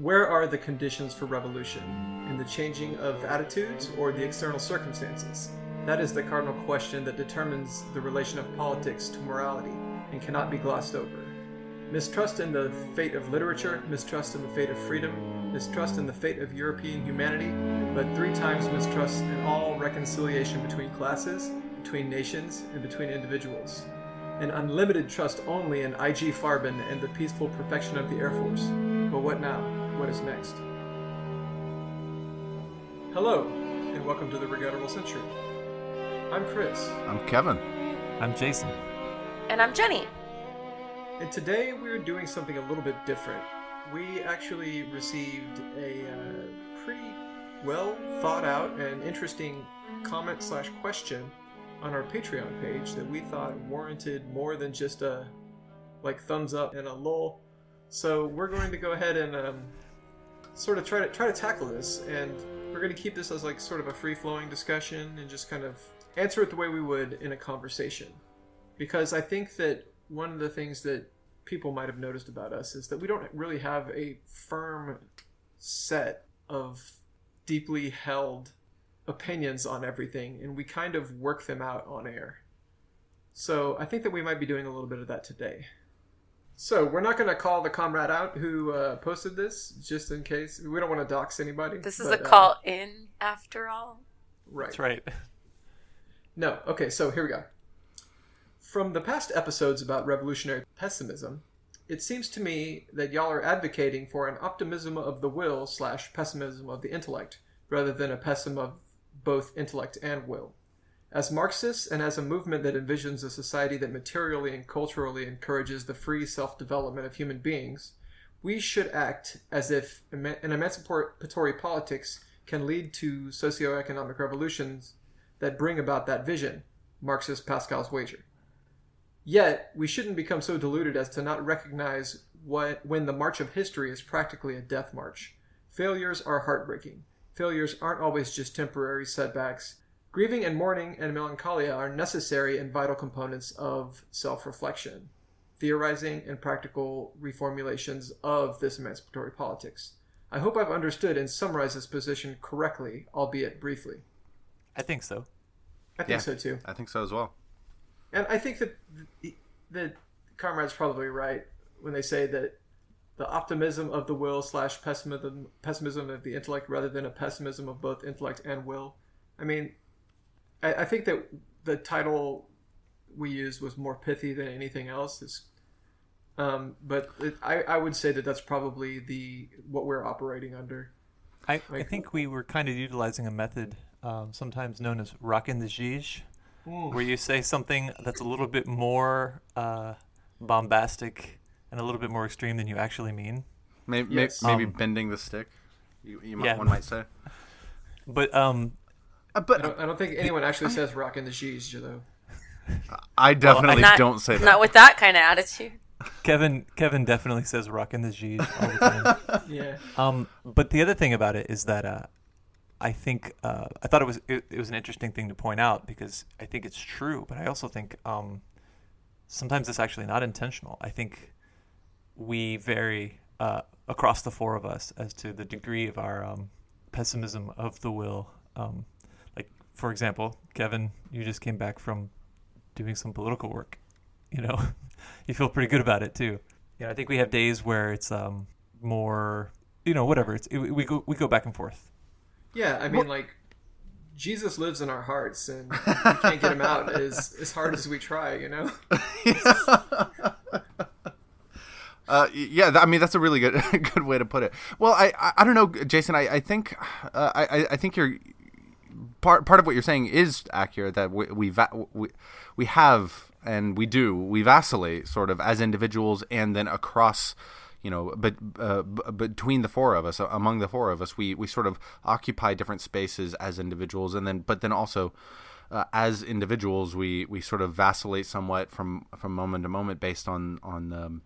Where are the conditions for revolution? In the changing of attitudes or the external circumstances? That is the cardinal question that determines the relation of politics to morality and cannot be glossed over. Mistrust in the fate of literature, mistrust in the fate of freedom, mistrust in the fate of European humanity, but three times mistrust in all reconciliation between classes, between nations, and between individuals. An unlimited trust only in IG Farben and the peaceful perfection of the Air Force. But what now? What is next? Hello, and welcome to the Regrettable Century. I'm Chris. I'm Kevin. I'm Jason. And I'm Jenny. And today we're doing something a little bit different. We actually received a uh, pretty well thought out and interesting comment slash question on our Patreon page that we thought warranted more than just a like thumbs up and a lol. So we're going to go ahead and um, sort of try to try to tackle this, and we're going to keep this as like sort of a free flowing discussion and just kind of answer it the way we would in a conversation. Because I think that one of the things that people might have noticed about us is that we don't really have a firm set of deeply held opinions on everything, and we kind of work them out on air. So I think that we might be doing a little bit of that today. So we're not going to call the comrade out who uh, posted this, just in case. We don't want to dox anybody. This is but, a uh, call in after all. right. That's right. No. Okay, so here we go. From the past episodes about revolutionary pessimism, it seems to me that y'all are advocating for an optimism of the will slash pessimism of the intellect, rather than a pessimism of both intellect and will. As Marxists and as a movement that envisions a society that materially and culturally encourages the free self development of human beings, we should act as if an emancipatory politics can lead to socioeconomic revolutions that bring about that vision, Marxist Pascal's wager. Yet, we shouldn't become so deluded as to not recognize what, when the march of history is practically a death march. Failures are heartbreaking. Failures aren't always just temporary setbacks. Grieving and mourning and melancholia are necessary and vital components of self reflection, theorizing, and practical reformulations of this emancipatory politics. I hope I've understood and summarized this position correctly, albeit briefly. I think so. I think Yeah. so too. I think so as well. And I think that the, the comrade's probably right when they say that the optimism of the will slash pessimism pessimism of the intellect rather than a pessimism of both intellect and will. I mean, I, I think that the title we used was more pithy than anything else. It's, um, but it, I, I would say that that's probably the what we're operating under. I, I think we were kind of utilizing a method um, sometimes known as rockin' the Gige, where you say something that's a little bit more uh, bombastic and a little bit more extreme than you actually mean. Maybe, Yes. maybe Um, bending the stick. You, you might, Yeah. one might say. But um, Uh, I but don't, I don't think anyone actually says "rock in the G's," though. I definitely Not, don't say that. Not with that kind of attitude. Kevin Kevin definitely says rockin' the Gige all the time. Yeah. Um, but the other thing about it is that uh, I think uh, I thought it was it, it was an interesting thing to point out because I think it's true, but I also think um, sometimes it's actually not intentional. I think we vary uh, across the four of us as to the degree of our um, pessimism of the will. Um, like, for example, Kevin, you just came back from doing some political work. You know, you feel pretty good about it too. Yeah, I think we have days where it's um, more, you know, whatever. It's it, we go we go back and forth. Yeah, I mean, like, Jesus lives in our hearts, and we can't get him out as, as hard as we try, you know? Uh, yeah, I mean that's a really good good way to put it. Well, I I, I don't know, Jason. I I think uh, I I- I think you're part part of what you're saying is accurate. That we we we, we have and we do we vacillate sort of as individuals and then across. You know, but uh, between the four of us, uh, among the four of us, we, we sort of occupy different spaces as individuals, and then but then also uh, as individuals, we, we sort of vacillate somewhat from from moment to moment based on on um,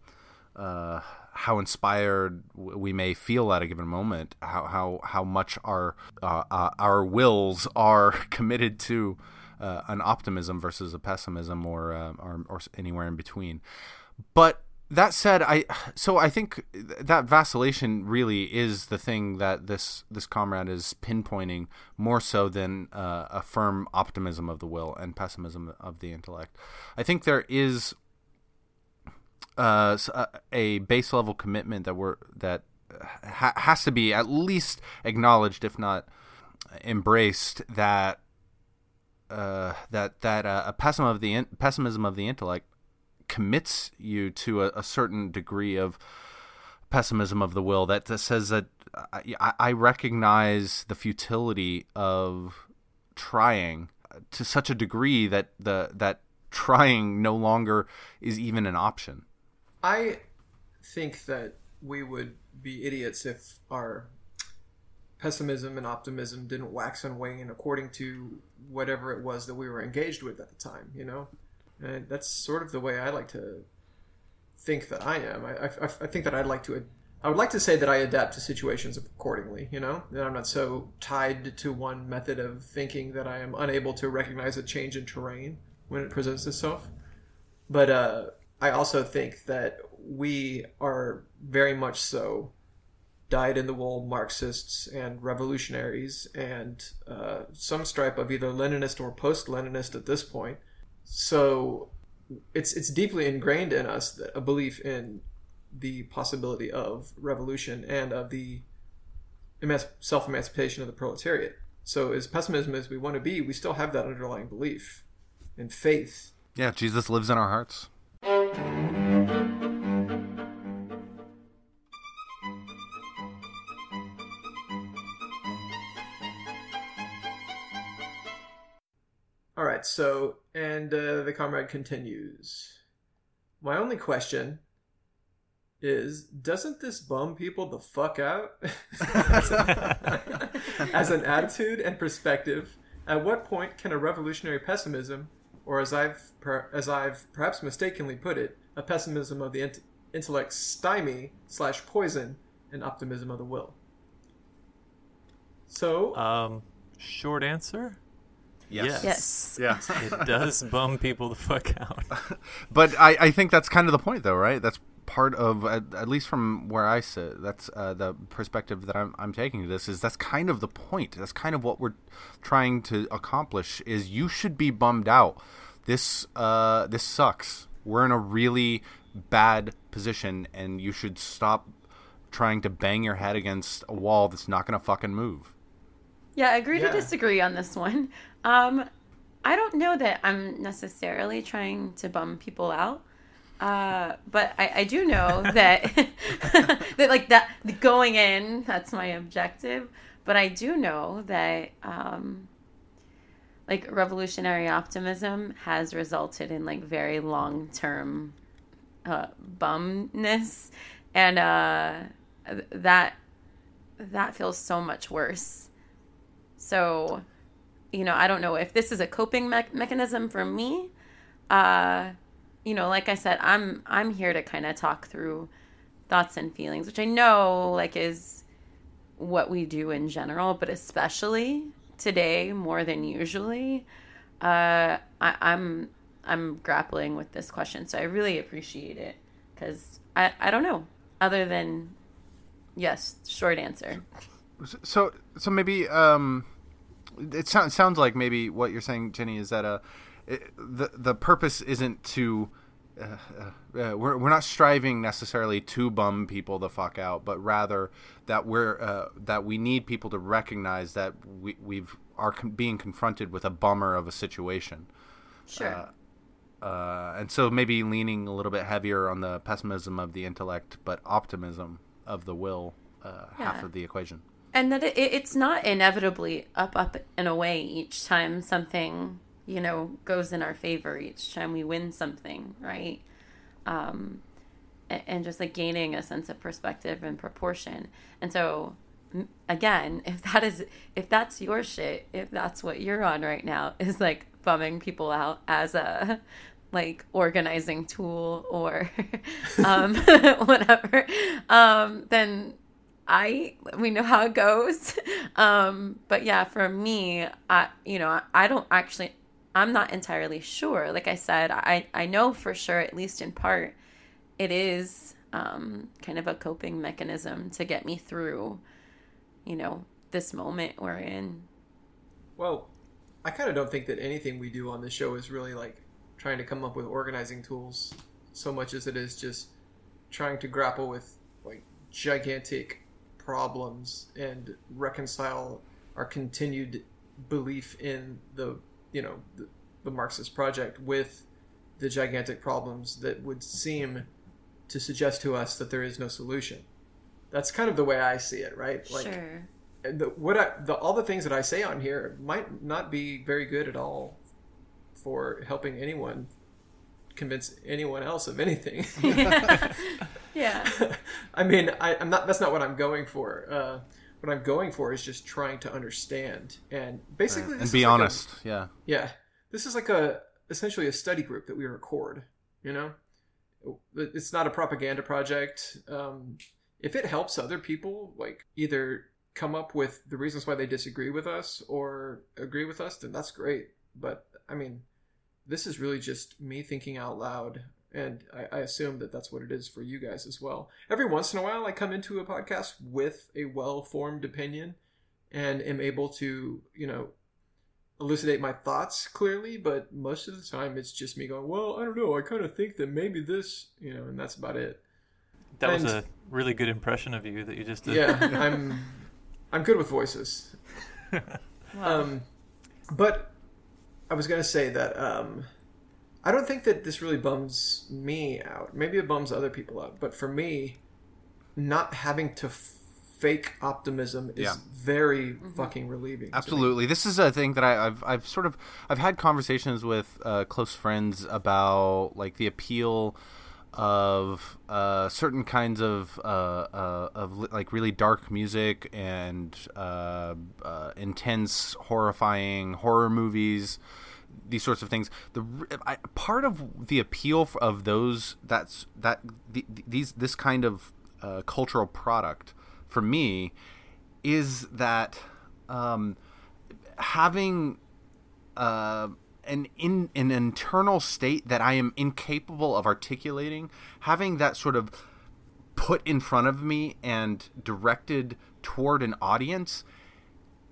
uh, how inspired we may feel at a given moment, how how how much our uh, uh, our wills are committed to uh, an optimism versus a pessimism, or uh, or, or anywhere in between. But that said, I so I think that vacillation really is the thing that this this comrade is pinpointing more so than uh, a firm optimism of the will and pessimism of the intellect. I think there is uh, a base level commitment that we're that ha- has to be at least acknowledged, if not embraced, that uh, that that uh, a pessimism of the in- pessimism of the intellect commits you to a, a, certain degree of pessimism of the will that, that says that I, I recognize the futility of trying to such a degree that the that trying no longer is even an option. I think that we would be idiots if our pessimism and optimism didn't wax and wane according to whatever it was that we were engaged with at the time, you know? And that's sort of the way I like to think that I am. I, I, I think that I'd like to. I would like to say that I adapt to situations accordingly. You know, that I'm not so tied to one method of thinking that I am unable to recognize a change in terrain when it presents itself. But uh, I also think that we are very much so dyed in the wool Marxists and revolutionaries and uh, some stripe of either Leninist or post Leninist at this point so it's it's deeply ingrained in us that a belief in the possibility of revolution and of the self emancipation of the proletariat. So, as pessimism as we want to be, we still have that underlying belief and faith. Yeah, Jesus lives in our hearts. All right, so, and uh, the comrade continues. My only question is doesn't this bum people the fuck out as, as, an attitude and perspective at what point can a revolutionary pessimism or as i've as i've perhaps mistakenly put it a pessimism of the int- intellect stymie slash poison and optimism of the will so um short answer Yes. Yes. Yeah. it does bum people the fuck out. but I, I think that's kind of the point, though, right? That's part of, at, at least from where I sit, that's uh, the perspective that I'm, I'm taking to this is that's kind of the point. That's kind of what we're trying to accomplish is you should be bummed out. This, uh, this sucks. We're in a really bad position and you should stop trying to bang your head against a wall that's not going to fucking move. Yeah, I agree Yeah. to disagree on this one. Um, I don't know that I'm necessarily trying to bum people out. Uh, but I, I do know that that like that going in, that's my objective. But I do know that um, like revolutionary optimism has resulted in like very long term uh, bumness, and uh, that that feels so much worse. So, you know, I don't know if this is a coping me- mechanism for me. You know, like I said, I'm I'm here to kind of talk through thoughts and feelings, which I know like is what we do in general, but especially today more than usually. Uh, I, I'm I'm grappling with this question, so I really appreciate it because I I don't know other than yes, short answer. So, so maybe um, it sounds sounds like maybe what you're saying, Jenny, is that uh, it, the the purpose isn't to uh, uh, we're we're not striving necessarily to bum people the fuck out, but rather that we're uh, that we need people to recognize that we we've are con- being confronted with a bummer of a situation. Sure. Uh, and so maybe leaning a little bit heavier on the pessimism of the intellect, but optimism of the will, uh, half of the equation. and that it, it's not inevitably up up and away each time something you know goes in our favor each time we win something right um and just like gaining a sense of perspective and proportion and so again if that is if that's your shit if that's what you're on right now is like bumming people out as a like organizing tool or um whatever um then I we know how it goes. Um, but yeah, for me, I you know, I, I don't actually I'm not entirely sure. Like I said, I I know for sure at least in part it is um, kind of a coping mechanism to get me through, you know, this moment we're in. Well, I kind of don't think that anything we do on the show is really like trying to come up with organizing tools so much as it is just trying to grapple with like gigantic problems and reconcile our continued belief in the you know the, the Marxist project with the gigantic problems that would seem to suggest to us that there is no solution. That's kind of the way I see it, right? Like sure. the, what I, the, all the things that I say on here might not be very good at all for helping anyone convince anyone else of anything. Yeah. I mean, I, I'm not. That's not what I'm going for. Uh, what I'm going for is just trying to understand and basically this and be like a- honest. yeah. yeah, this is like a essentially a study group that we record. You know, it's not a propaganda project. Um, if it helps other people, like either come up with the reasons why they disagree with us or agree with us, then that's great. But I mean, this is really just me thinking out loud. And I, I assume that that's what it is for you guys as well. Every once in a while, I come into a podcast with a well formed opinion and am able to, you know, elucidate my thoughts clearly, but most of the time it's just me going, well, I don't know, I kind of think that maybe this, you know, and that's about it. That was a really good impression of you that you just did. Yeah, I'm I'm good with voices. Um, but I was gonna say that um, I don't think that this really bums me out. Maybe it bums other people out, but for me, not having to fake optimism is Yeah. very fucking relieving. Absolutely, this is a thing that I, I've I've sort of I've had conversations with uh, close friends about like the appeal of uh, certain kinds of uh, uh, of like really dark music and uh, uh, intense, horrifying horror movies. These sorts of things. The I, part of the appeal of those that's that the, these this kind of uh, cultural product for me is that um, having uh, an in an internal state that I am incapable of articulating, having that sort of put in front of me and directed toward an audience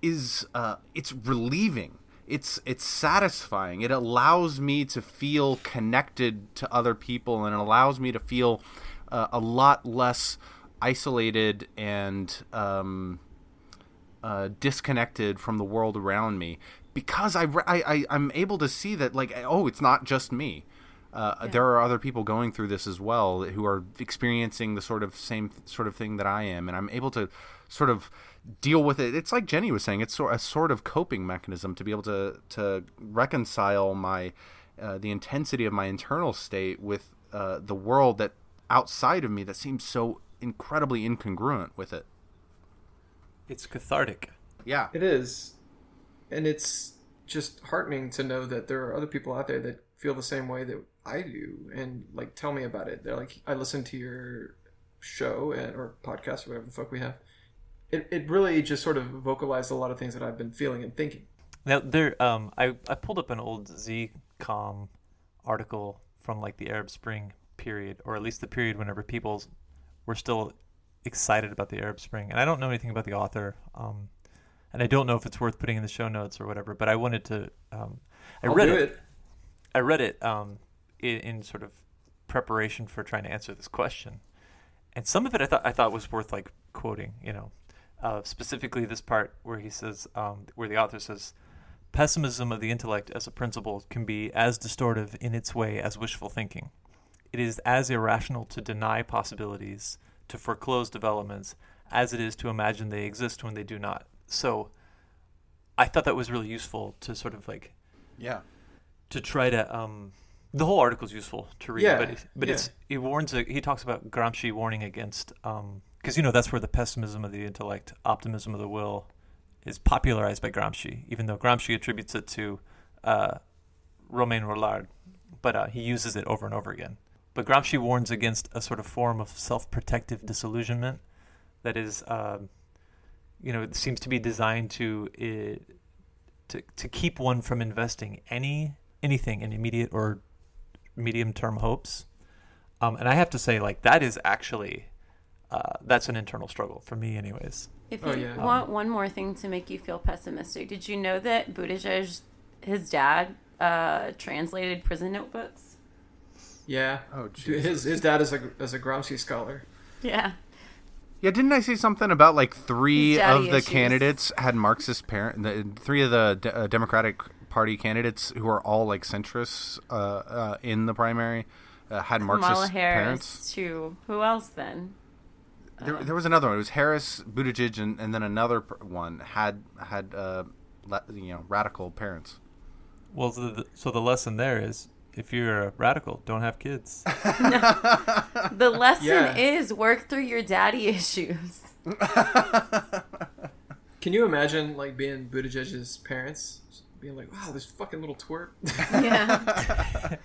is uh, it's relieving. It's it's satisfying. It allows me to feel connected to other people, and it allows me to feel uh, a lot less isolated and um, uh, disconnected from the world around me because I, I, I I'm able to see that like oh it's not just me. Uh, There are other people going through this as well who are experiencing the sort of same sort of thing that I am, and I'm able to sort of deal with it. It's like Jenny was saying; it's sort a sort of coping mechanism to be able to to reconcile my uh, the intensity of my internal state with uh, the world that outside of me that seems so incredibly incongruent with it. It's cathartic. Yeah, It is, and it's just heartening to know that there are other people out there that feel the same way that I do, and like tell me about it. They're like, I listened to your show and, or podcast, or whatever the fuck we have. It it really just sort of vocalized a lot of things that I've been feeling and thinking. Now there, um, I I pulled up an old ZCom article from like the Arab Spring period, or at least the period whenever people were still excited about the Arab Spring. And I don't know anything about the author, um, and I don't know if it's worth putting in the show notes or whatever. But I wanted to. Um, I I'll read it. it. I read it um, in, in sort of preparation for trying to answer this question, and some of it I thought I thought was worth like quoting. You know, uh, specifically this part where he says, um, where the author says, "Pessimism of the intellect as a principle can be as distortive in its way as wishful thinking. It is as irrational to deny possibilities, to foreclose developments, as it is to imagine they exist when they do not." So, I thought that was really useful to sort of like yeah. to try to um the whole article is useful to read Yeah, but it, but yeah. it's he warns he talks about Gramsci warning against um because you know that's where the pessimism of the intellect optimism of the will is popularized by Gramsci even though Gramsci attributes it to uh Romain Rolland but uh, he uses it over and over again but Gramsci warns against a sort of form of self-protective disillusionment that is um you know seems to be designed to uh, to to keep one from investing any anything in immediate or medium term hopes. Um, and I have to say, like that is actually uh, that's an internal struggle for me, anyways. If Oh, you yeah. want one more thing to make you feel pessimistic, did you know that Buttigieg, his dad, uh, translated prison notebooks? Yeah. Oh, Dude, his his dad is a is a Gramsci scholar. Yeah. Yeah, didn't I see something about like three of the issues. candidates had Marxist parent? The, three of the de- uh, Democratic Party candidates who are all like centrists uh, uh, in the primary uh, had Kamala Marxist Harris, parents. too. Who else then? There, there was another one. It was Harris, Buttigieg, and, and then another one had had uh, le- you know radical parents. Well, so the, so the lesson there is, if you're a radical, don't have kids. The lesson Yeah. is work through your daddy issues. Can you imagine like being Buttigieg's parents, being like, "Wow, this fucking little twerp." Yeah.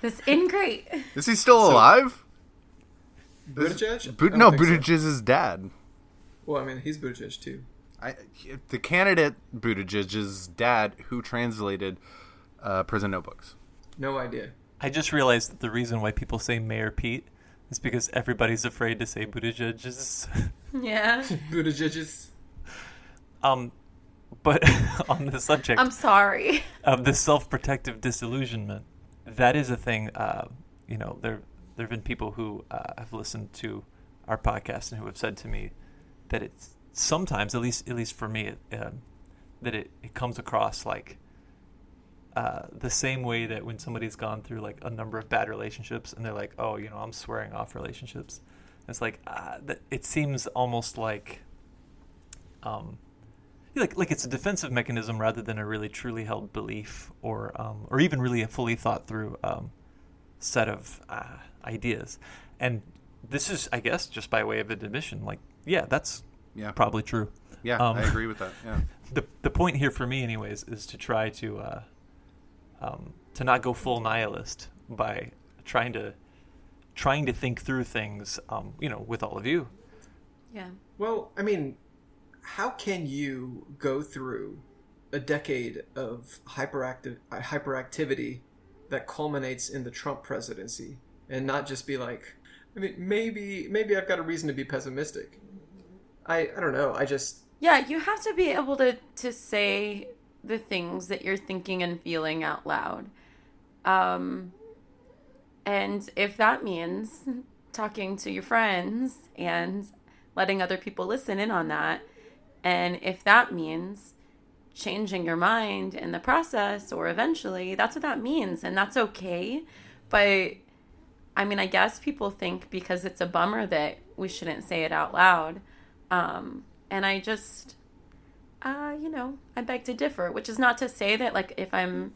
this ingrate. Is he still alive? Buttigieg? I no, think so. Buttigieg's dad. Well, I mean, he's Buttigieg too. I, the candidate Buttigieg's dad, who translated uh, prison notebooks. No idea. I just realized that the reason why people say Mayor Pete is because everybody's afraid to say Buttigieg's. Yeah. Buttigieg's. um, but on the subject I'm sorry. of the self-protective disillusionment, that is a thing. Uh, you know, there there have been people who uh, have listened to our podcast and who have said to me that it's sometimes, at least at least for me, um, that it, it comes across like uh, the same way that when somebody's gone through like a number of bad relationships and they're like, oh, you know, I'm swearing off relationships. It's like uh, that. It seems almost like, um, like like it's a defensive mechanism rather than a really truly held belief or um, or even really a fully thought through um, set of uh, ideas. And this is, I guess, just by way of admission. Like, yeah, that's Yeah, probably true. yeah, um, I agree with that. Yeah. the the point here for me, anyways, is to try to uh, um, to not go full nihilist by trying to trying to think through things, um, you know, with all of you. Yeah. Well, I mean, how can you go through a decade of hyperactive uh, hyperactivity that culminates in the Trump presidency and not just be like, I mean, maybe maybe I've got a reason to be pessimistic. I I don't know. I just Yeah, you have to be able to to say the things that you're thinking and feeling out loud. Um and if that means talking to your friends and letting other people listen in on that, and if that means changing your mind in the process or eventually, that's what that means and that's okay. But I mean, I guess people think because it's a bummer that we shouldn't say it out loud. Um, and I just, uh, you know, I beg to differ, which is not to say that, like, if I'm,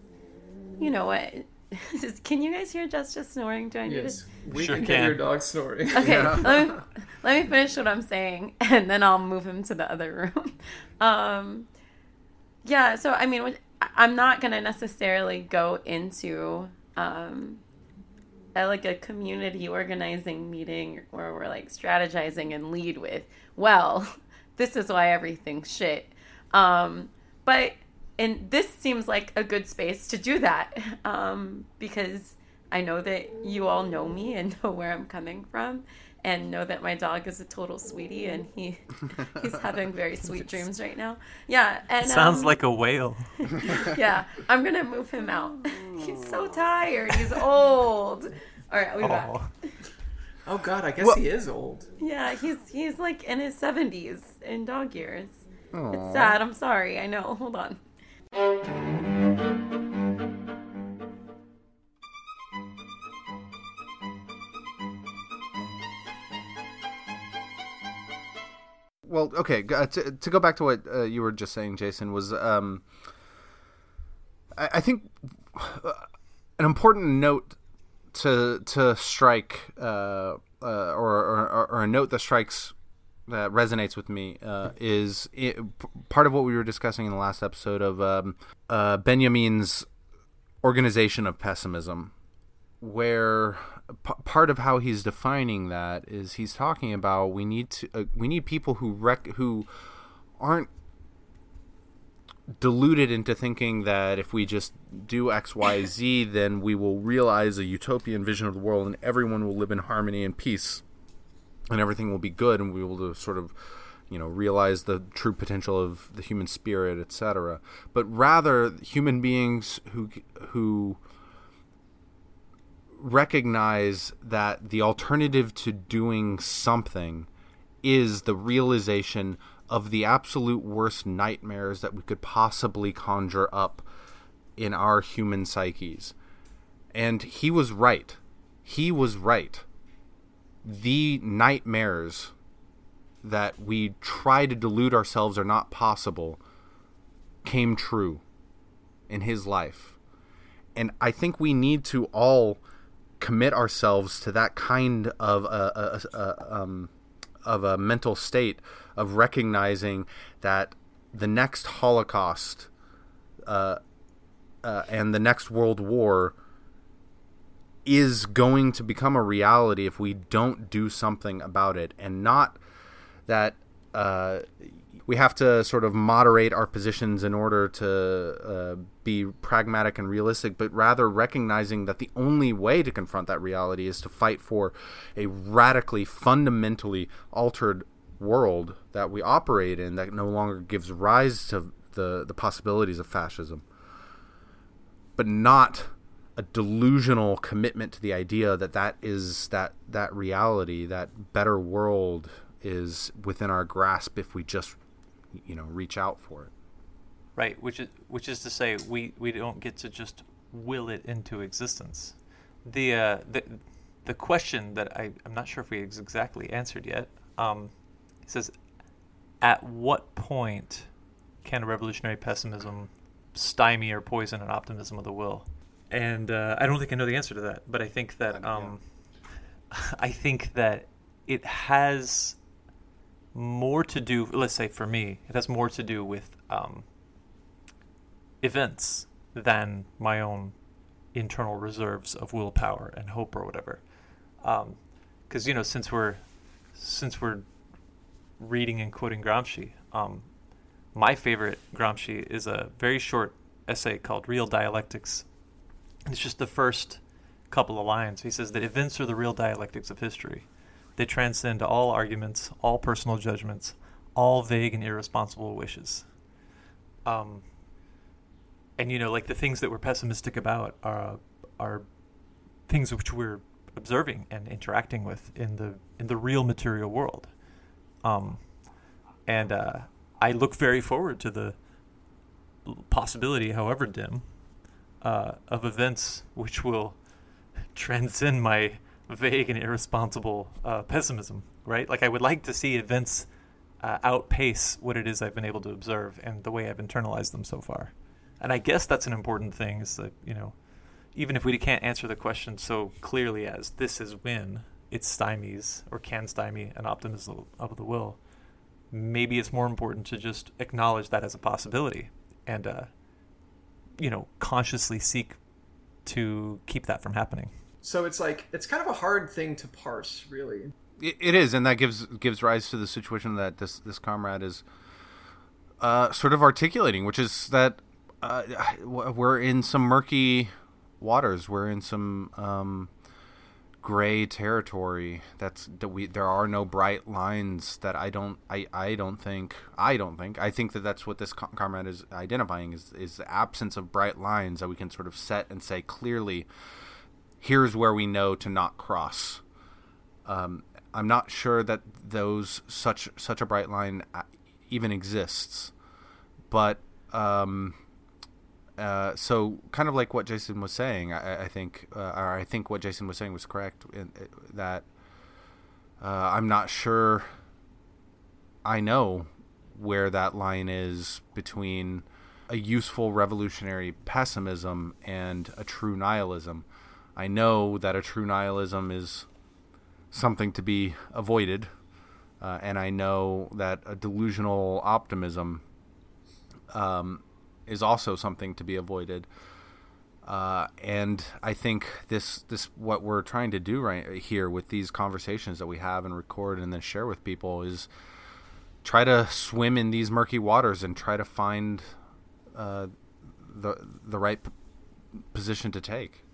you know, what. Can you guys hear Justice snoring? Do I need yes, to? we Sure can, hear can. your dog snoring. Okay, let, me, let me finish what I'm saying, and then I'll move him to the other room. Um, yeah, so I mean, I- I'm not gonna necessarily go into um, a, like a community organizing meeting where we're like strategizing and lead with, well, this is why everything's shit. Um, but and this seems like a good space to do that um, because I know that you all know me and know where I'm coming from and know that my dog is a total sweetie and he he's having very sweet dreams right now. Yeah, and Sounds um, like a whale. yeah. I'm gonna move him out. He's so tired. He's old. All right, we back. Oh. oh God, I guess Well- he is old. Yeah, he's he's like in his 70s in dog years. Aw. It's sad. I'm sorry. I know. Hold on. Well, okay. Uh, to, to go back to what uh, you were just saying, Jason, was um, I, I think uh, an important note to to strike, uh, uh, or, or or a note that strikes that resonates with me is i p- part of what we were discussing in the last episode of um, Benjamin's organization of pessimism where p- part of how he's defining that is he's talking about we need to uh, we need people who rec- who aren't deluded into thinking that if we just do X, Y, Z, then we will realize a utopian vision of the world and everyone will live in harmony and peace and everything will be good and we will sort of you know realize the true potential of the human spirit etc but rather human beings who who recognize that the alternative to doing something is the realization of the absolute worst nightmares that we could possibly conjure up in our human psyches. And he was right. He was right. The nightmares that we try to delude ourselves are not possible came true in his life. And I think we need to all commit ourselves to that kind of a, a, a um, of a mental state of recognizing that the next Holocaust uh, uh, and the next World War is going to become a reality if we don't do something about it, and not that uh, we have to sort of moderate our positions in order to uh, be pragmatic and realistic, but rather recognizing that the only way to confront that reality is to fight for a radically, fundamentally altered world that we operate in that no longer gives rise to the, the possibilities of fascism, but not a delusional commitment to the idea that that is that that reality, that better world is within our grasp if we just you know reach out for it. Right which is which is to say we we don't get to just will it into existence. The uh, the the question that I, I'm not sure if we exactly answered yet um, says at what point can revolutionary pessimism stymie or poison an optimism of the will? And uh, I don't think I know the answer to that but I think that um, I think that it has more to do, let's say for me, it has more to do with um, events than my own internal reserves of willpower and hope or whatever. Because um, you know, since we're since we're reading and quoting Gramsci, um, my favorite Gramsci is a very short essay called "Real Dialectics." It's just the first couple of lines. He says that events are the real dialectics of history. They transcend all arguments, all personal judgments, all vague and irresponsible wishes. Um, and you know, like the things that we're pessimistic about are are things which we're observing and interacting with in the in the real material world. Um, and uh, I look very forward to the possibility, however dim, uh, of events which will transcend my vague and irresponsible uh, pessimism, right? Like I would like to see events uh, outpace what it is I've been able to observe and the way I've internalized them so far. And I guess that's an important thing. Is that you know, even if we can't answer the question so clearly as this is when it stymies or can stymie an optimism of the will, maybe it's more important to just acknowledge that as a possibility and uh, you know consciously seek to keep that from happening. So it's like it's kind of a hard thing to parse, really. it, it is, and that gives gives rise to the situation that this this comrade is uh, sort of articulating, which is that uh, we're in some murky waters. We're in some um, gray territory. That's that we there are no bright lines that I don't I, I don't think I don't think I think that that's what this comrade is identifying is is the absence of bright lines that we can sort of set and say clearly here's where we know to not cross. Um, I'm not sure that those such such a bright line uh, even exists, but um, uh, so kind of like what Jason was saying, I, I think, uh, or I think what Jason was saying was correct in, in that uh, I'm not sure. I know where that line is between a useful revolutionary pessimism and a true nihilism. I know that a true nihilism is something to be avoided, uh, and I know that a delusional optimism um, is also something to be avoided. Uh, and I think this this what we're trying to do right here with these conversations that we have and record and then share with people is try to swim in these murky waters and try to find uh, the the right p- position to take.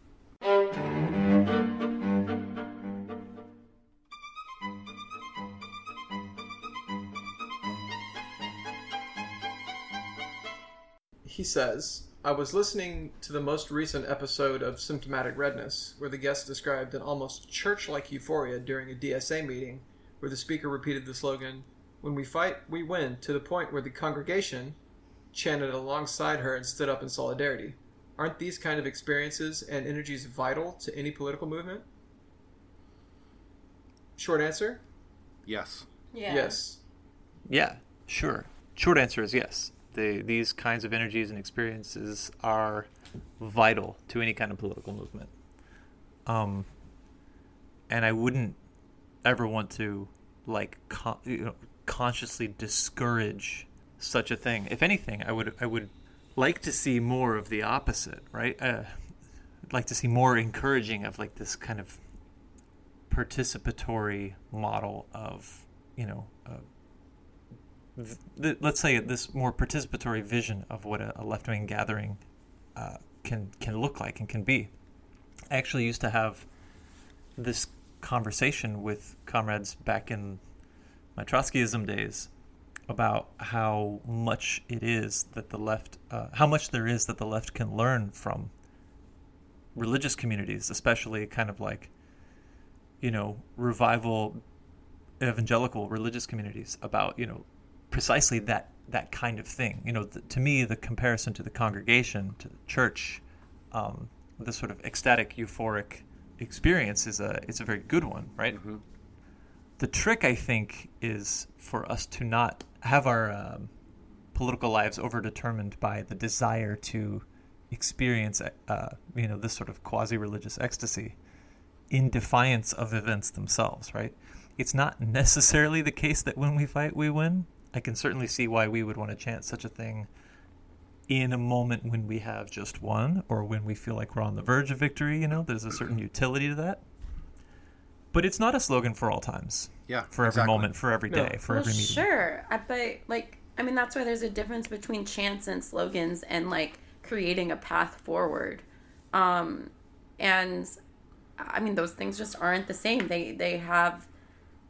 He says, I was listening to the most recent episode of Symptomatic Redness, where the guest described an almost church like euphoria during a DSA meeting, where the speaker repeated the slogan, When we fight, we win, to the point where the congregation chanted alongside her and stood up in solidarity. Aren't these kind of experiences and energies vital to any political movement? Short answer Yes. Yeah. yes. Yeah, sure. Short answer is yes. The, these kinds of energies and experiences are vital to any kind of political movement. Um, and I wouldn't ever want to like con- you know, consciously discourage such a thing. If anything, I would I would like to see more of the opposite, right? Uh, I'd like to see more encouraging of like this kind of participatory model of you know uh, th- th- let's say this more participatory vision of what a, a left wing gathering uh, can can look like and can be. I actually used to have this conversation with comrades back in my Trotskyism days about how much it is that the left, uh, how much there is that the left can learn from religious communities, especially kind of like, you know, revival evangelical religious communities about, you know, precisely that that kind of thing. You know, to me, the comparison to the congregation, to the church, um, this sort of ecstatic, euphoric experience is a is a very good one, right? The trick, I think, is for us to not have our um, political lives overdetermined by the desire to experience, uh, you know, this sort of quasi-religious ecstasy in defiance of events themselves, right? It's not necessarily the case that when we fight, we win. I can certainly see why we would want to chant such a thing in a moment when we have just won or when we feel like we're on the verge of victory. You know, there's a certain utility to that. But it's not a slogan for all times, Yeah. for every exactly. moment, for every day, No. for well, every meeting. sure, I- but like, I mean, that's why there's a difference between chants and slogans and like creating a path forward. Um, and I mean, those things just aren't the same. They they have,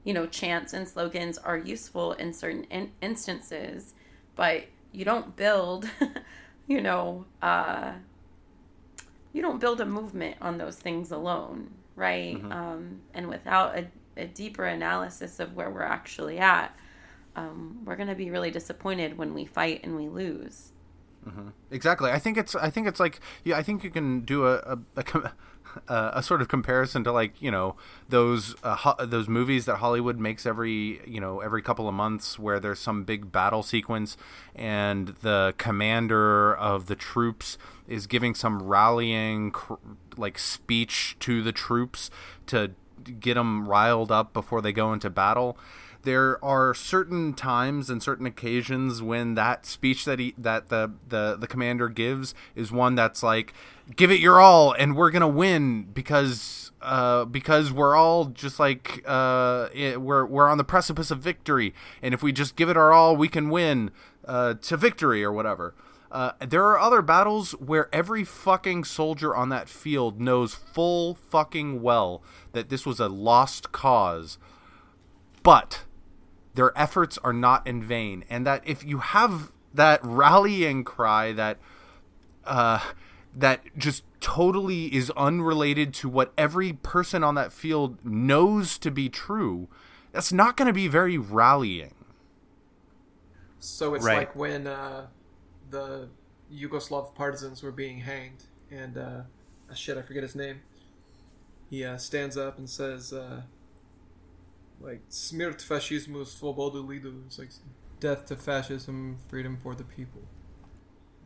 you know, chants and slogans are useful in certain in- instances, but you don't build, you know, uh, you don't build a movement on those things alone, right? Um, and without a, a deeper analysis of where we're actually at, um, we're going to be really disappointed when we fight and we lose. Exactly. I think it's. I think it's like. Yeah. I think you can do a a, a, a sort of comparison to like you know those uh, ho- those movies that Hollywood makes every you know every couple of months where there's some big battle sequence and the commander of the troops is giving some rallying like speech to the troops to get them riled up before they go into battle. There are certain times and certain occasions when that speech that he that the the the commander gives is one that's like give it your all and we're gonna win because uh because we're all just like uh it, we're we're on the precipice of victory. And if we just give it our all we can win uh to victory or whatever uh, there are other battles where every fucking soldier on that field knows full fucking well that this was a lost cause. But their efforts are not in vain. And that if you have that rallying cry that uh that just totally is unrelated to what every person on that field knows to be true that's not going to be very rallying. So it's Right. like when uh, the Yugoslav partisans were being hanged, and uh, ah, shit, I forget his name. He uh, stands up and says, uh, like, "Smirt fascismu, svobodu lidu." It's like death to fascism, freedom for the people.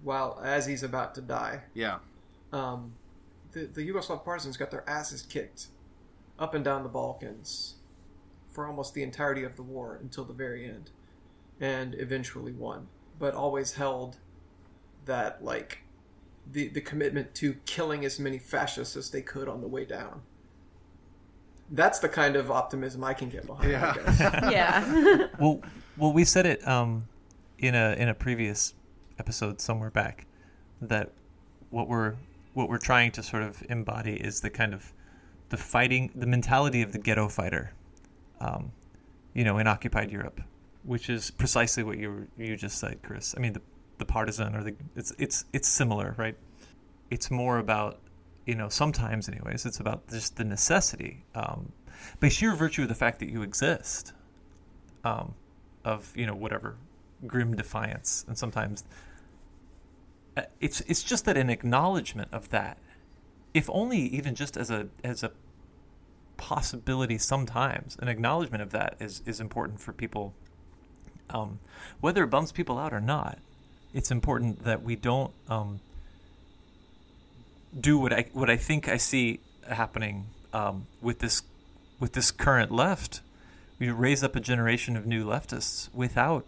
While as he's about to die, yeah um, the, the Yugoslav partisans got their asses kicked up and down the Balkans for almost the entirety of the war until the very end, and eventually won, but always held that like the the commitment to killing as many fascists as they could on the way down. That's the kind of optimism I can get behind. I guess. Yeah. well, well, we said it um, in a in a previous episode somewhere back that what we're what we're trying to sort of embody is the kind of the fighting the mentality of the ghetto fighter um, you know in occupied Europe which is precisely what you you just said Chris I mean the the partisan or the it's it's it's similar right? It's more about you know sometimes anyways it's about just the necessity um, by sheer virtue of the fact that you exist um, of you know whatever grim defiance. And sometimes uh, it's it's just that an acknowledgement of that if only even just as a as a possibility sometimes an acknowledgement of that is is important for people um, whether it bums people out or not it's important that we don't um, do what I what I think I see happening um, with this with this current left. We raise up a generation of new leftists without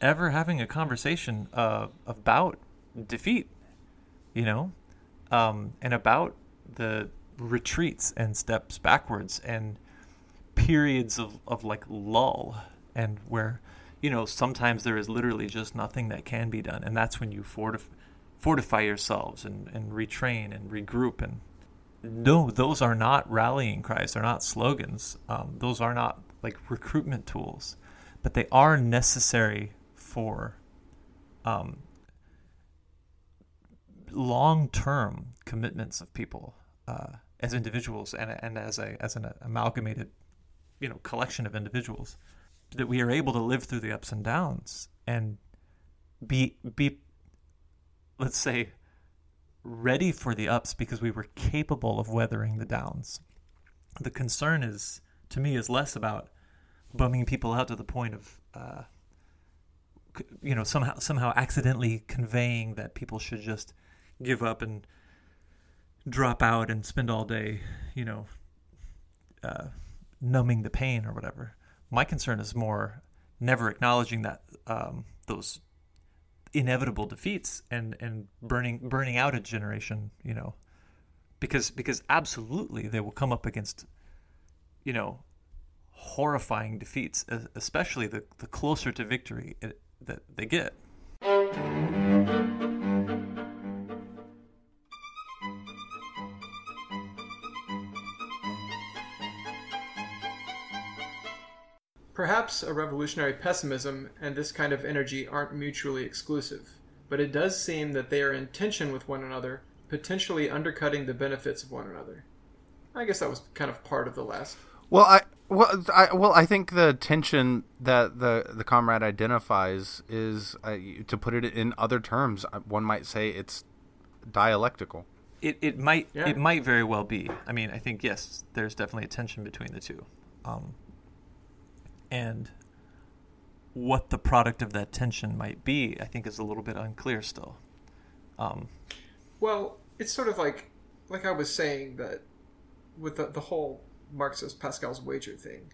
ever having a conversation uh, about defeat, you know, um, and about the retreats and steps backwards and periods of, of like lull and where you know sometimes there is literally just nothing that can be done. And that's when you fortify fortify yourselves and, and retrain and regroup. And no those are not rallying cries. They're not slogans. Um, those are not like recruitment tools. But they are necessary for um, long-term commitments of people uh, as individuals and, and as a as an amalgamated you know collection of individuals that we are able to live through the ups and downs and be be let's say ready for the ups because we were capable of weathering the downs. The concern is to me is less about bumming people out to the point of uh, you know somehow somehow accidentally conveying that people should just give up and drop out and spend all day you know uh, numbing the pain or whatever my concern is more never acknowledging that um, those inevitable defeats and and burning burning out a generation you know because because absolutely they will come up against you know horrifying defeats especially the the closer to victory it, that they get Perhaps a revolutionary pessimism and this kind of energy aren't mutually exclusive, but it does seem that they are in tension with one another, potentially undercutting the benefits of one another. I guess that was kind of part of the last. Well, I well, I well, I think the tension that the the comrade identifies is, uh, to put it in other terms, uh, one might say it's dialectical. It it might yeah. it might very well be. I mean, I think yes, there's definitely a tension between the two. Um, and what the product of that tension might be, I think, is a little bit unclear still. Um, well, it's sort of like, like I was saying that with the, the whole Marxist Pascal's wager thing,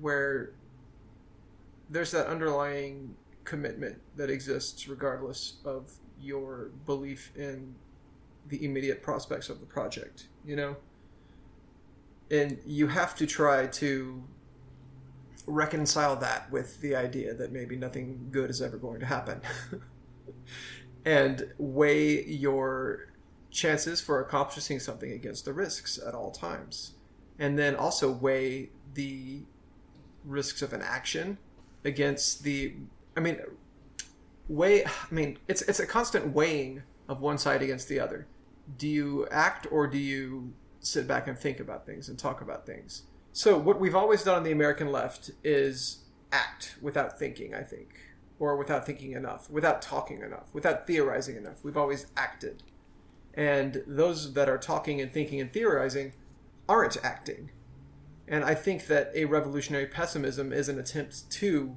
where there's that underlying commitment that exists regardless of your belief in the immediate prospects of the project, you know? And you have to try to reconcile that with the idea that maybe nothing good is ever going to happen. and weigh your chances for accomplishing something against the risks at all times. And then also weigh the risks of an action against the I mean weigh I mean it's it's a constant weighing of one side against the other. Do you act or do you sit back and think about things and talk about things? So what we've always done on the American left is act without thinking, I think, or without thinking enough, without talking enough, without theorizing enough. We've always acted. And those that are talking and thinking and theorizing aren't acting. And I think that a revolutionary pessimism is an attempt to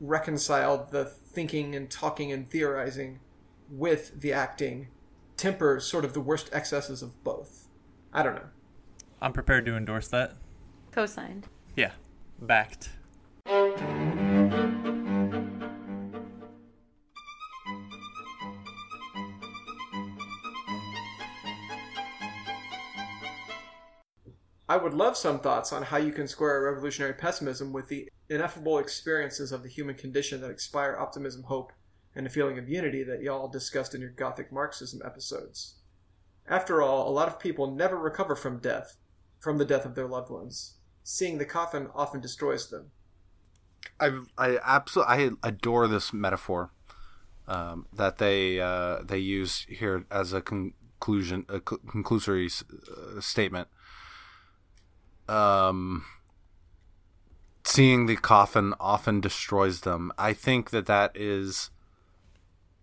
reconcile the thinking and talking and theorizing with the acting, temper sort of the worst excesses of both. I don't know. I'm prepared to endorse that. Co-signed. Yeah, backed. I would love some thoughts on how you can square a revolutionary pessimism with the ineffable experiences of the human condition that inspire optimism, hope, and a feeling of unity that y'all discussed in your Gothic Marxism episodes. After all, a lot of people never recover from death, from the death of their loved ones. Seeing the coffin often destroys them. I I absolutely I adore this metaphor um, that they uh, they use here as a conclusion a conclusory uh, statement. Um, seeing the coffin often destroys them. I think that that is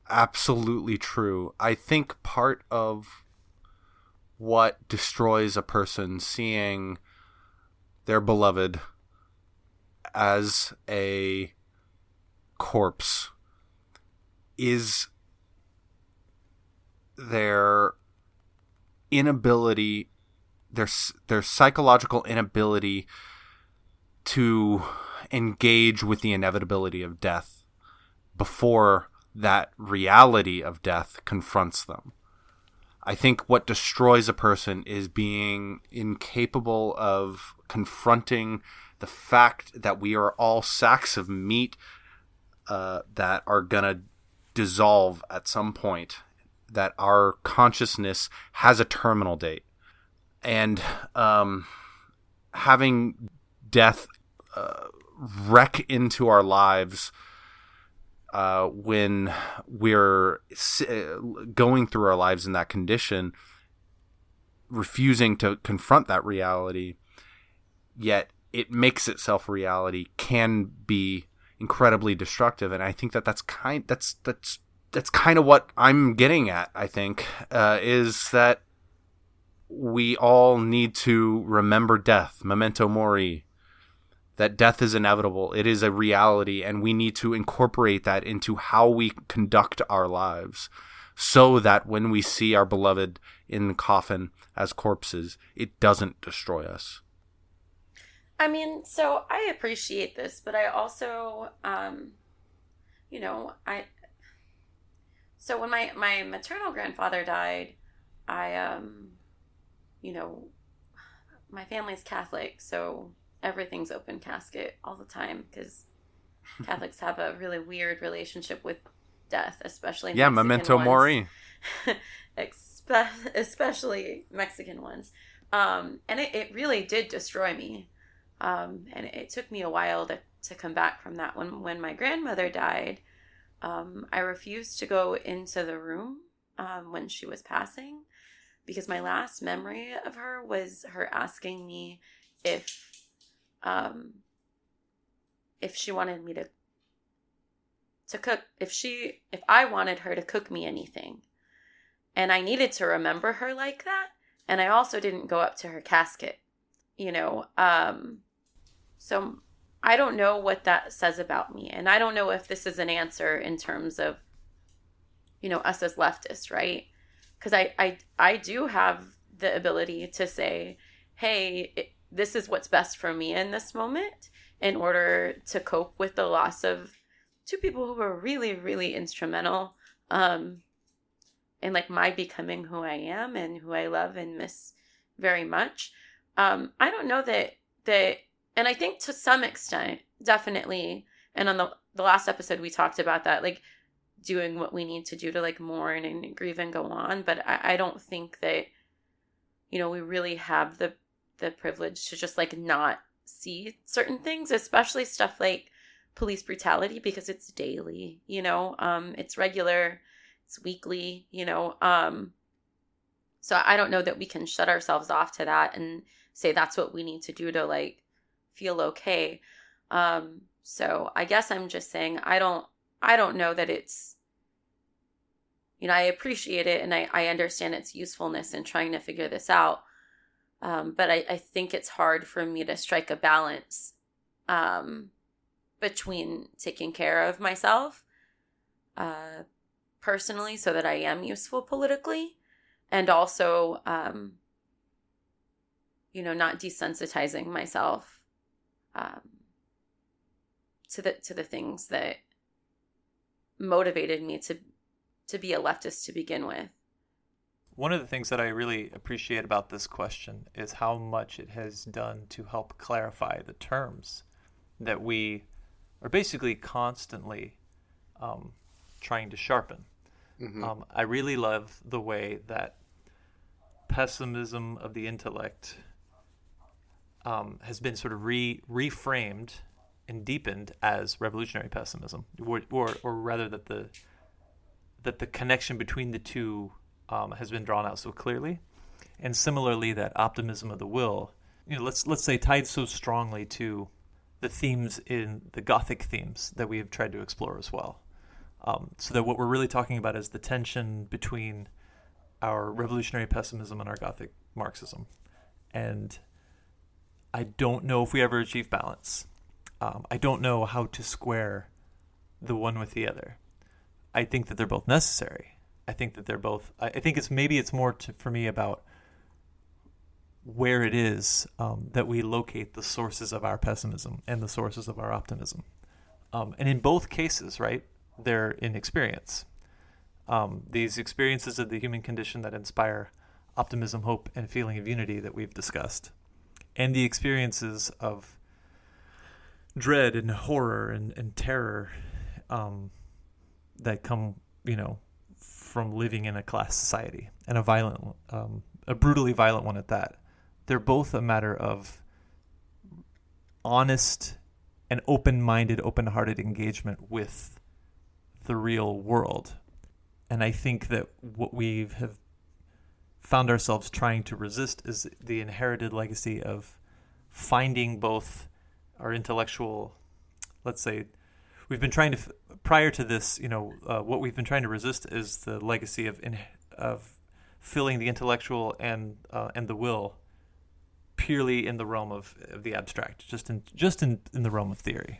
absolutely true. I think part of what destroys a person seeing their beloved as a corpse is their inability their their psychological inability to engage with the inevitability of death before that reality of death confronts them. I think what destroys a person is being incapable of confronting the fact that we are all sacks of meat uh, that are to dissolve at some point, that our consciousness has a terminal date. And um, having death uh, wreck into our lives uh, when we're uh, going through our lives in that condition, refusing to confront that reality, yet it makes itself reality, can be incredibly destructive. And I think that that's kind that's that's that's kind of what I'm getting at. I think uh, is that we all need to remember death, memento mori, that death is inevitable. It is a reality, and we need to incorporate that into how we conduct our lives so that when we see our beloved in the coffin as corpses, it doesn't destroy us. I mean, so I appreciate this, but I also, um, you know, I. So when my my maternal grandfather died, I um, you know, my family's Catholic, so everything's open casket all the time because Catholics have a really weird relationship with death, especially yeah, Mexican memento mori, especially Mexican ones. Um, and it, it really did destroy me. Um, and it, took me a while to, to come back from that. When when my grandmother died, um, I refused to go into the room um, when she was passing because my last memory of her was her asking me if um, if she wanted me to to cook if she if I wanted her to cook me anything. And I needed to remember her like that. And I also didn't go up to her casket, you know. Um so I don't know what that says about me. And I don't know if this is an answer in terms of you know, us as leftists, right? Cuz I I I do have the ability to say, "Hey, it, this is what's best for me in this moment in order to cope with the loss of two people who were really really instrumental um in like my becoming who I am and who I love and miss very much um I don't know that that and I think to some extent definitely and on the the last episode we talked about that like doing what we need to do to like mourn and grieve and go on but I, I don't think that you know we really have the the privilege to just like not see certain things, especially stuff like police brutality because it's daily, you know, um, it's regular, it's weekly, you know. Um, so I don't know that we can shut ourselves off to that and say that's what we need to do to like feel okay. Um, so I guess I'm just saying I don't I don't know that it's you know, I appreciate it and I, I understand its usefulness in trying to figure this out. Um, but I, I think it's hard for me to strike a balance um, between taking care of myself uh, personally so that I am useful politically and also, um, you know, not desensitizing myself um, to the to the things that motivated me to to be a leftist to begin with. One of the things that I really appreciate about this question is how much it has done to help clarify the terms that we are basically constantly um, trying to sharpen. Um, I really love the way that pessimism of the intellect um, has been sort of re reframed and deepened as revolutionary pessimism, or, or, or rather that the that the connection between the two um, has been drawn out so clearly, and similarly that optimism of the will, you know, let's let's say tied so strongly to the themes in the Gothic themes that we have tried to explore as well. Um, so that what we're really talking about is the tension between our revolutionary pessimism and our Gothic Marxism, and I don't know if we ever achieve balance. Um, I don't know how to square the one with the other. I think that they're both necessary. I think that they're both. I, I think it's maybe it's more to, for me about where it is um, that we locate the sources of our pessimism and the sources of our optimism. Um, and in both cases, right, they're in experience. Um, these experiences of the human condition that inspire optimism, hope, and feeling of unity that we've discussed, and the experiences of dread and horror and, and terror um, that come, you know, from living in a class society and a violent, um, a brutally violent one at that. They're both a matter of honest and open-minded, open-hearted engagement with the real world. And I think that what we have found ourselves trying to resist is the inherited legacy of finding both our intellectual, let's say, we've been trying to prior to this, you know, uh, what we've been trying to resist is the legacy of in, of filling the intellectual and uh, and the will purely in the realm of, of the abstract, just in just in, in the realm of theory.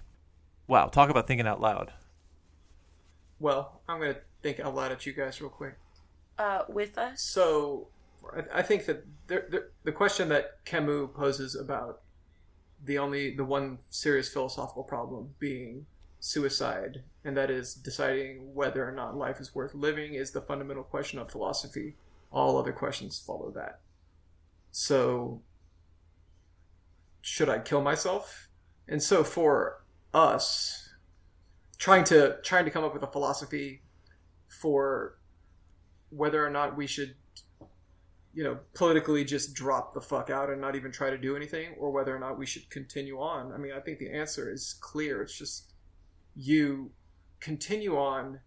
Wow, talk about thinking out loud. Well, I'm going to think out loud at you guys real quick. Uh, with us? So, I, I think that there, the question that Camus poses about the only the one serious philosophical problem being suicide, and that is deciding whether or not life is worth living, is the fundamental question of philosophy. All other questions follow that. So, should I kill myself? And so, for us, trying to trying to come up with a philosophy for whether or not we should you know politically just drop the fuck out and not even try to do anything or whether or not we should continue on? I mean i think the answer is clear. It's just you continue on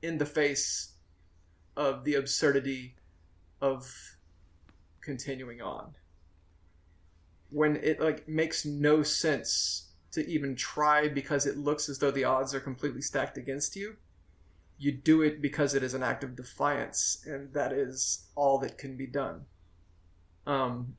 in the face of the absurdity of continuing on. When it like makes no sense to even try because it looks as though the odds are completely stacked against you you do it because it is an act of defiance and that is all that can be done um,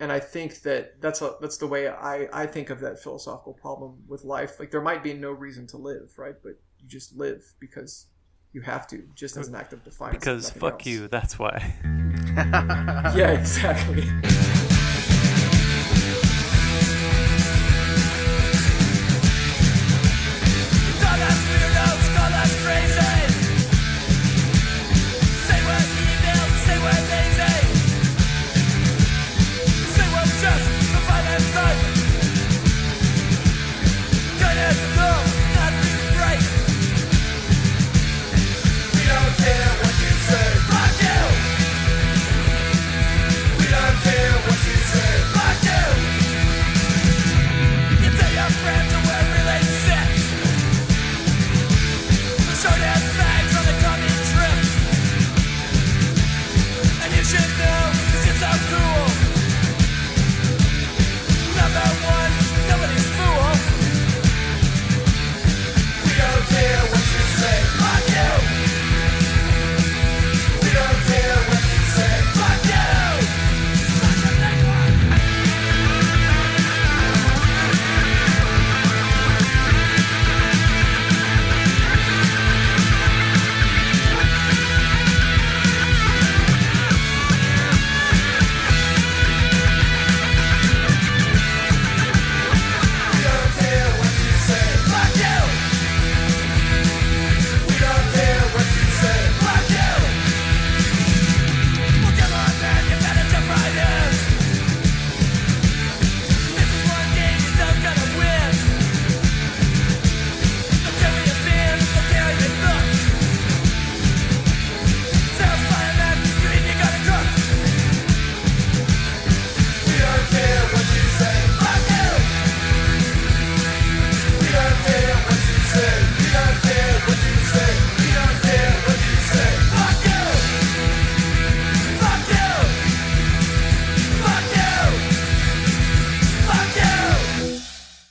and i think that that's a, that's the way I, I think of that philosophical problem with life like there might be no reason to live right but you just live because you have to just as an act of defiance Because fuck else. you, that's why. yeah exactly